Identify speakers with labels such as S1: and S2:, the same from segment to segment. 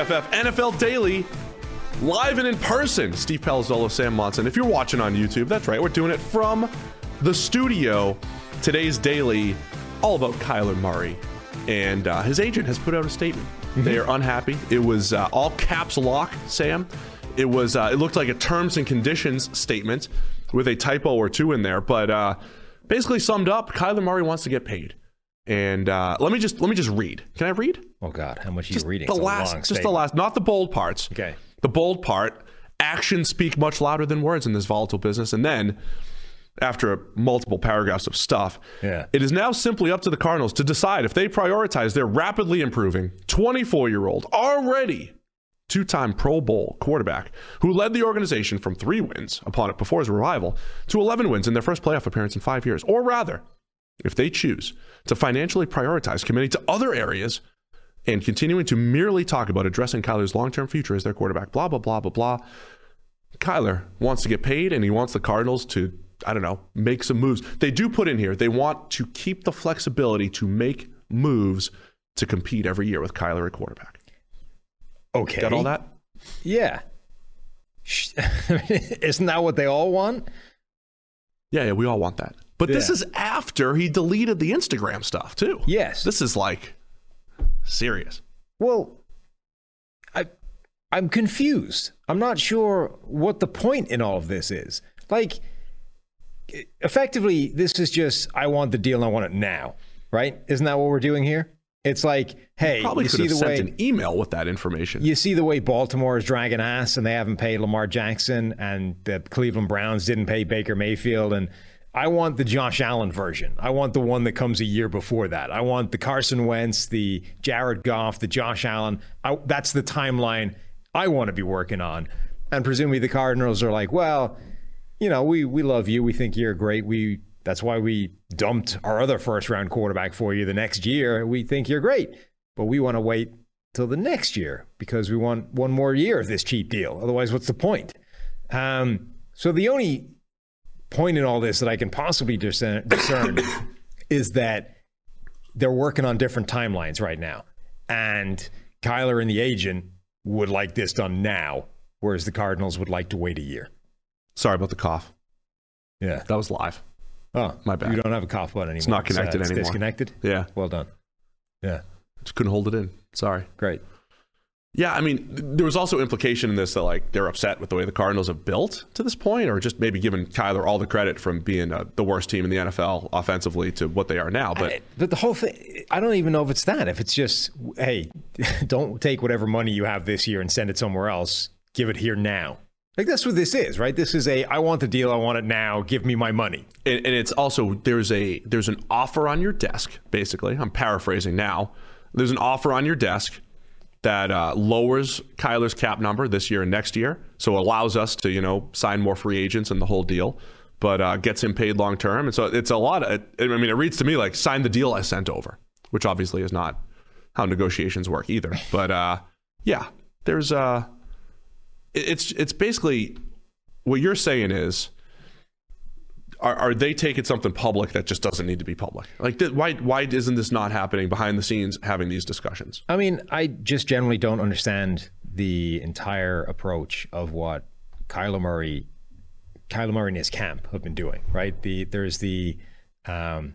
S1: PFF NFL Daily, live and in person. Steve Palazzolo, Sam Monson. If you're watching on YouTube, that's right. We're doing it from the studio. Today's daily, all about Kyler Murray. And uh, his agent has put out a statement. They are unhappy. It was uh, all caps lock, Sam. It was. Uh, it looked like a terms and conditions statement with a typo or two in there, but uh, basically summed up, Kyler Murray wants to get paid. And uh, let me just let me just read. Can I read?
S2: Oh God, how much are
S1: Just
S2: you reading?
S1: the
S2: It's
S1: last, just the last, not the bold parts.
S2: Okay.
S1: The bold part. Actions speak much louder than words in this volatile business. And then, after multiple paragraphs of stuff,
S2: Yeah.
S1: it is now simply up to the Cardinals to decide if they prioritize their rapidly improving 24 year old, already two time Pro Bowl quarterback who led the organization from three wins upon it before his revival to 11 wins in their first playoff appearance in five years. Or rather, if they choose to financially prioritize committing to other areas and continuing to merely talk about addressing Kyler's long term future as their quarterback, blah, blah, blah, blah, blah. Kyler wants to get paid and he wants the Cardinals to, I don't know, make some moves. They do put in here, they want to keep the flexibility to make moves to compete every year with Kyler at quarterback.
S2: Okay.
S1: Got all that?
S2: Yeah. Isn't that what they all want?
S1: Yeah, yeah, we all want that. But this is after he deleted the Instagram stuff, too.
S2: Yes.
S1: This is like serious.
S2: Well, I I'm confused. I'm not sure what the point in all of this is. Like effectively this is just I want the deal and I want it now, right? Isn't that what we're doing here? It's like, hey,
S1: Probably
S2: you
S1: could
S2: see
S1: have
S2: the
S1: sent
S2: way
S1: an email with that information.
S2: you see the way Baltimore is dragging ass and they haven't paid Lamar Jackson and the Cleveland Browns didn't pay Baker Mayfield and I want the Josh Allen version. I want the one that comes a year before that. I want the Carson Wentz, the Jared Goff, the Josh Allen. I, that's the timeline I want to be working on. And presumably the Cardinals are like, well, you know, we we love you. We think you're great. We that's why we dumped our other first round quarterback for you the next year. We think you're great, but we want to wait till the next year because we want one more year of this cheap deal. Otherwise, what's the point? Um, so the only point in all this that I can possibly discern, discern is that they're working on different timelines right now, and Kyler and the agent would like this done now, whereas the Cardinals would like to wait a year.
S1: Sorry about the cough.
S2: Yeah.
S1: That was live.
S2: Oh,
S1: My bad.
S2: You don't have a cough button anymore.
S1: It's not connected
S2: it's
S1: anymore.
S2: Disconnected.
S1: Yeah.
S2: Well done. Yeah.
S1: Just couldn't hold it in. Sorry.
S2: Great.
S1: Yeah, I mean, th- there was also implication in this that like they're upset with the way the Cardinals have built to this point, or just maybe giving Kyler all the credit from being uh, the worst team in the NFL offensively to what they are now. But
S2: I- but the whole thing, I don't even know if it's that. If it's just, hey, don't take whatever money you have this year and send it somewhere else. Give it here now. Like that's what this is, right? This is a I want the deal, I want it now. Give me my money.
S1: and, and it's also there's a there's an offer on your desk. Basically, I'm paraphrasing now. There's an offer on your desk that uh, lowers Kyler's cap number this year and next year, so allows us to you know sign more free agents and the whole deal, but uh, gets him paid long term. And so it's a lot. Of, I mean, it reads to me like sign the deal I sent over, which obviously is not how negotiations work either. But uh, yeah, there's uh, it- it's it's basically what you're saying is are, are they taking something public that just doesn't need to be public? Like, th- why why isn't this not happening behind the scenes, having these discussions?
S2: I mean, I just generally don't understand the entire approach of what Kyler Murray, Kyler Murray and his camp have been doing. Right? The there's the um,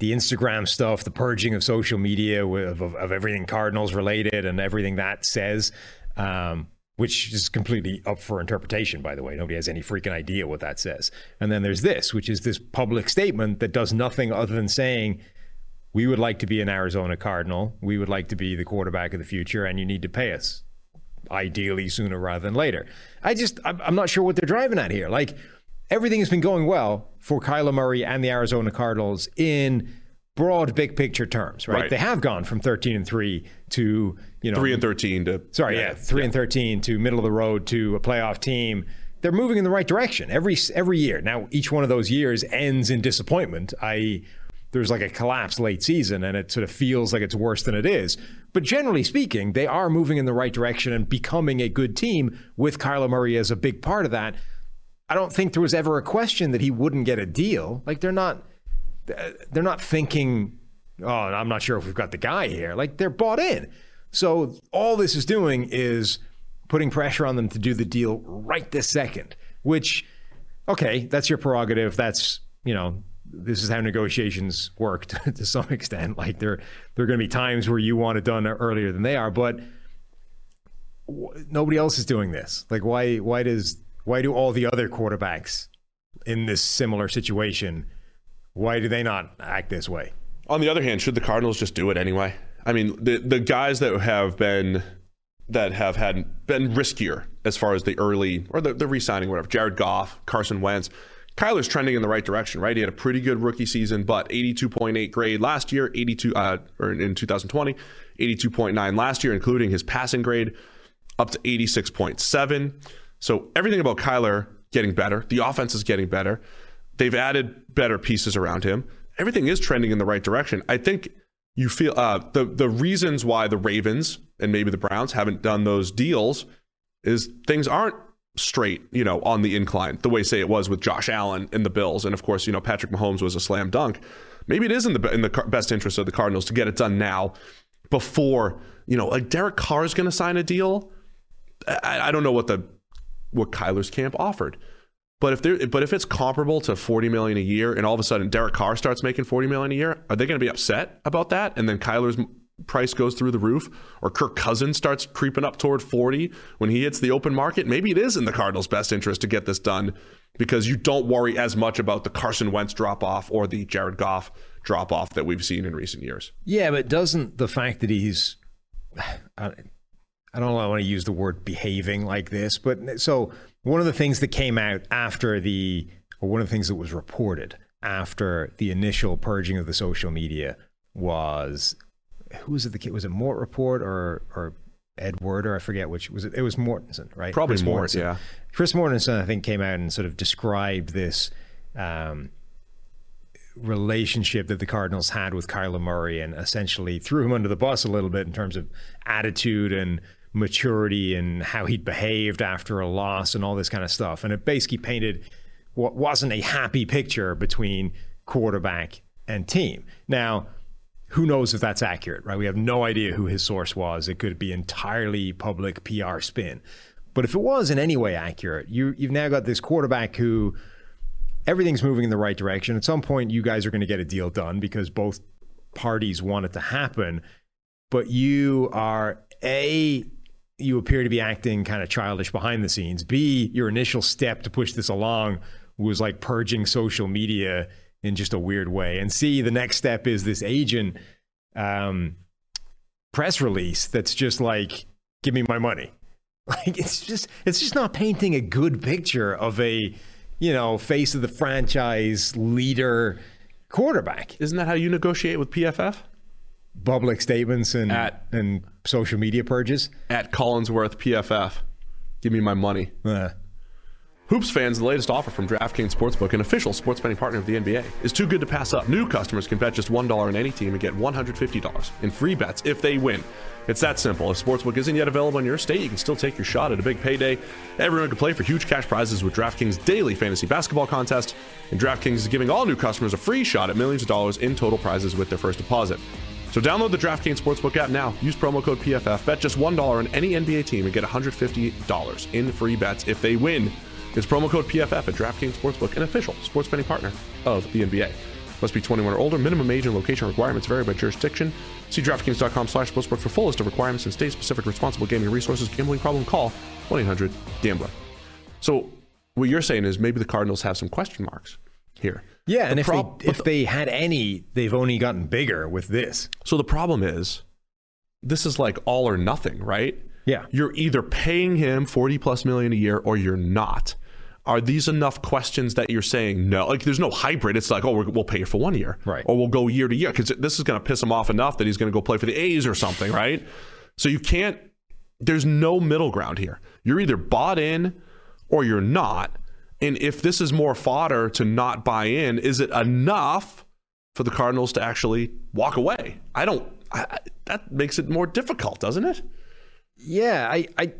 S2: the Instagram stuff, the purging of social media with, of, of everything Cardinals related and everything that says, um, which is completely up for interpretation, by the way. Nobody has any freaking idea what that says. And then there's this, which is this public statement that does nothing other than saying, we would like to be an Arizona Cardinal. We would like to be the quarterback of the future, and you need to pay us, ideally sooner rather than later. I just, I'm, not sure what they're driving at here. Like, everything has been going well for Kyler Murray and the Arizona Cardinals in broad, big picture terms, right?
S1: Right.
S2: They have gone from 13 and 3 to, you know,
S1: Three and thirteen to
S2: sorry, yeah, three and thirteen to middle of the road to a playoff team. They're moving in the right direction every every year. Now, each one of those years ends in disappointment, i.e., there's like a collapse late season, and it sort of feels like it's worse than it is. But generally speaking, they are moving in the right direction and becoming a good team with Kyler Murray as a big part of that. I don't think there was ever a question that he wouldn't get a deal. Like they're not they're not thinking, oh, I'm not sure if we've got the guy here. Like they're bought in. So all this is doing is putting pressure on them to do the deal right this second, which, okay, that's your prerogative. That's, you know, this is how negotiations work to, to some extent. Like there, there are going to be times where you want it done earlier than they are, but w- nobody else is doing this. Like why, why does, why do all the other quarterbacks in this similar situation, why do they not act this way?
S1: On the other hand, should the Cardinals just do it anyway? I mean, the the guys that have been that have had been riskier as far as the early or the, the re-signing, whatever. Jared Goff, Carson Wentz. Kyler's trending in the right direction, right? He had a pretty good rookie season, but 82.8 grade last year, 82 uh, or in 2020, 82.9 last year, including his passing grade, up to 86.7. So everything about Kyler getting better. The offense is getting better. They've added better pieces around him. Everything is trending in the right direction. I think you feel uh, the the reasons why the Ravens and maybe the Browns haven't done those deals is things aren't straight, you know, on the incline the way say it was with Josh Allen and the Bills, and of course, you know, Patrick Mahomes was a slam dunk. Maybe it is in the in the best interest of the Cardinals to get it done now, before you know, like Derek Carr is going to sign a deal. I, I don't know what the what Kyler's camp offered. But if they but if it's comparable to 40 million a year and all of a sudden Derek Carr starts making 40 million a year, are they going to be upset about that? And then Kyler's price goes through the roof or Kirk Cousins starts creeping up toward 40 when he hits the open market, maybe it is in the Cardinals' best interest to get this done because you don't worry as much about the Carson Wentz drop off or the Jared Goff drop off that we've seen in recent years.
S2: Yeah, but doesn't the fact that he's I, don't know, I want to use the word behaving like this, but so one of the things that came out after the, or one of the things that was reported after the initial purging of the social media was, who was it? The kid was it Mort Report or or Edward or I forget which was it? It was Mortensen, right?
S1: Probably Chris Mort, yeah.
S2: Chris Mortensen, I think, came out and sort of described this. Um, relationship that the Cardinals had with Kyler Murray and essentially threw him under the bus a little bit in terms of attitude and maturity and how he'd behaved after a loss and all this kind of stuff. And it basically painted what wasn't a happy picture between quarterback and team. Now, who knows if that's accurate, right? We have no idea who his source was. It could be entirely public PR spin. But if it was in any way accurate, you, you've now got this quarterback who everything's moving in the right direction. At some point, you guys are going to get a deal done because both parties want it to happen. But you are A, you appear to be acting kind of childish behind the scenes. B, your initial step to push this along was like purging social media in just a weird way. And C, the next step is this agent um, press release that's just like, give me my money. Like it's just it's just not painting a good picture of a, you know, face of the franchise leader quarterback.
S1: Isn't that how you negotiate with PFF?
S2: Public statements and
S1: At-
S2: and social media purges.
S1: At Collinsworth PFF. Give me my money.
S2: Uh,
S1: Hoops fans, the latest offer from DraftKings Sportsbook, an official sports betting partner of the NBA, is too good to pass up. New customers can bet just $1 on any team and get $150 in free bets if they win. It's that simple. If Sportsbook isn't yet available in your state, you can still take your shot at a big payday. Everyone can play for huge cash prizes with DraftKings daily fantasy basketball contest, and DraftKings is giving all new customers a free shot at millions of dollars in total prizes with their first deposit. So download the DraftKings Sportsbook app now. Use promo code PFF. Bet just $1 on any NBA team and get $150 in free bets if they win. It's promo code PFF at DraftKings Sportsbook, an official sports betting partner of the NBA. Must be 21 or older. Minimum age and location requirements vary by jurisdiction. See DraftKings.com slash sportsbook for full list of requirements and state-specific responsible gaming resources. Gambling problem? Call 1-800-GAMBLER. So what you're saying is maybe the Cardinals have some question marks here.
S2: Yeah,
S1: The
S2: and if
S1: prob-
S2: they if they had any, they've only gotten bigger with this.
S1: So the problem is, this is like all or nothing, right?
S2: Yeah.
S1: You're either paying him 40 plus million a year or you're not. Are these enough questions that you're saying no? Like, there's no hybrid. It's like, oh, we're, we'll pay you for one year,
S2: Right.
S1: Or we'll go year to year because this is going to piss him off enough that he's going to go play for the A's or something, right? So you can't. There's no middle ground here. You're either bought in or you're not. And if this is more fodder to not buy in, is it enough for the Cardinals to actually walk away? I don't. I, that makes it more difficult, doesn't it?
S2: Yeah, I, I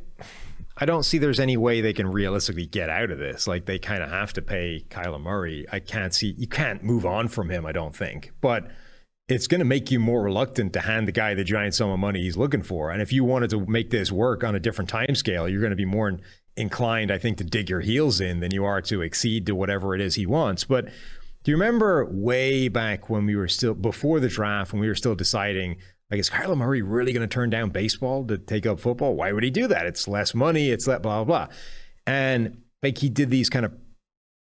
S2: I don't see there's any way they can realistically get out of this. Like they kind of have to pay Kyler Murray. I can't see you can't move on from him. I don't think, but it's going to make you more reluctant to hand the guy the giant sum of money he's looking for. And if you wanted to make this work on a different time scale, you're going to be more inclined, I think, to dig your heels in than you are to accede to whatever it is he wants. But do you remember way back when we were still before the draft, when we were still deciding, like, is Kyler Murray really going to turn down baseball to take up football? Why would he do that? It's less money. It's that blah blah blah. And like he did these kind of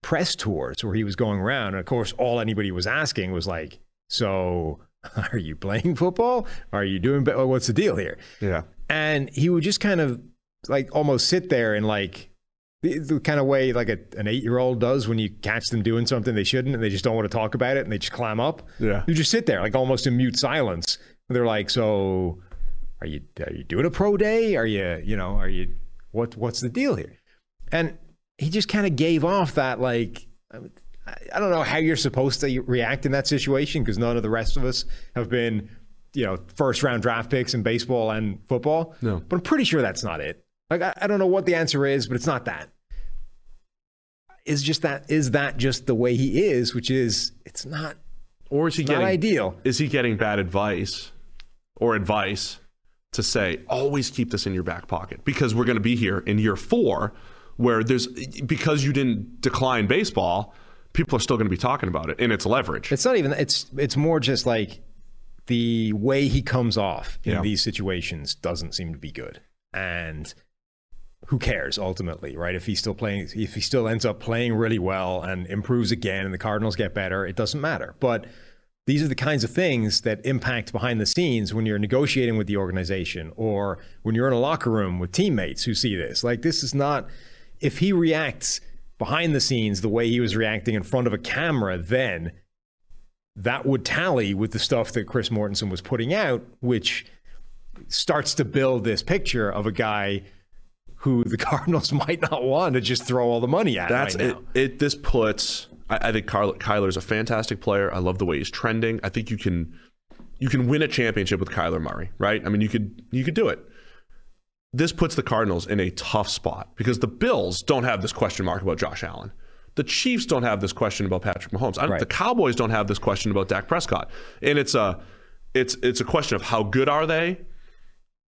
S2: press tours where he was going around, and of course, all anybody was asking was like, "So, are you playing football? Are you doing? What's the deal here?"
S1: Yeah.
S2: And he would just kind of like almost sit there and like the, the kind of way like a, an eight year old does when you catch them doing something they shouldn't and they just don't want to talk about it and they just climb up.
S1: Yeah.
S2: You just sit there like almost in mute silence. They're like, so are you are you doing a pro day? Are you you know are you what what's the deal here? And he just kind of gave off that like I don't know how you're supposed to react in that situation because none of the rest of us have been you know first round draft picks in baseball and football.
S1: No.
S2: But I'm pretty sure that's not it. Like I, I don't know what the answer is, but it's not that. Is just that is that just the way he is, which is it's not
S1: or is he getting
S2: ideal?
S1: Is he getting bad advice or advice to say always keep this in your back pocket because we're going to be here in year 4 where there's because you didn't decline baseball, people are still going to be talking about it and it's leverage.
S2: It's not even it's it's more just like the way he comes off in
S1: Yeah.
S2: these situations doesn't seem to be good. And who cares ultimately, right? If he's still playing, if he still ends up playing really well and improves again and the Cardinals get better, it doesn't matter. But these are the kinds of things that impact behind the scenes when you're negotiating with the organization or when you're in a locker room with teammates who see this. Like, this is not, if he reacts behind the scenes the way he was reacting in front of a camera, then that would tally with the stuff that Chris Mortensen was putting out, which starts to build this picture of a guy who the Cardinals might not want to just throw all the money at
S1: That's
S2: right
S1: it, it. This puts. I, I think Kyler, Kyler's a fantastic player. I love the way he's trending. I think you can you can win a championship with Kyler Murray, right? I mean, you could you could do it. This puts the Cardinals in a tough spot because the Bills don't have this question mark about Josh Allen. The Chiefs don't have this question about Patrick Mahomes.
S2: Right.
S1: The Cowboys don't have this question about Dak Prescott. And it's a it's it's a question of how good are they,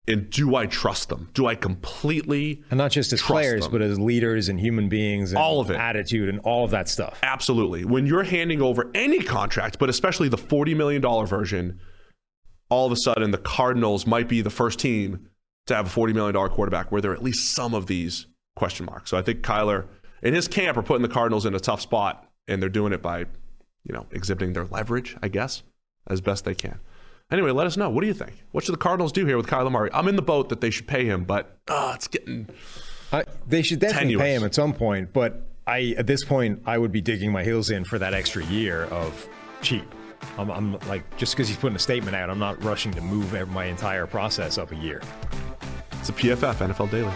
S1: and do I trust them? Do I completely
S2: And not just as players,
S1: them.
S2: but as leaders and human beings and
S1: All of it.
S2: attitude and all of that stuff.
S1: Absolutely. When you're handing over any contract, but especially the $40 million version, all of a sudden the Cardinals might be the first team to have a $40 million quarterback where there are at least some of these question marks. So I think Kyler and his camp are putting the Cardinals in a tough spot, and they're doing it by, you know, exhibiting their leverage, I guess, as best they can. Anyway, let us know. What do you think? What should the Cardinals do here with Kyler Murray? I'm in the boat that they should pay him, but uh, it's getting
S2: I, they should definitely
S1: Tenuous.
S2: pay him at some point, but I at this point I would be digging my heels in for that extra year of cheap. I'm, I'm like just because he's putting a statement out, I'm not rushing to move my entire process up a year.
S1: it's a PFF NFL Daily.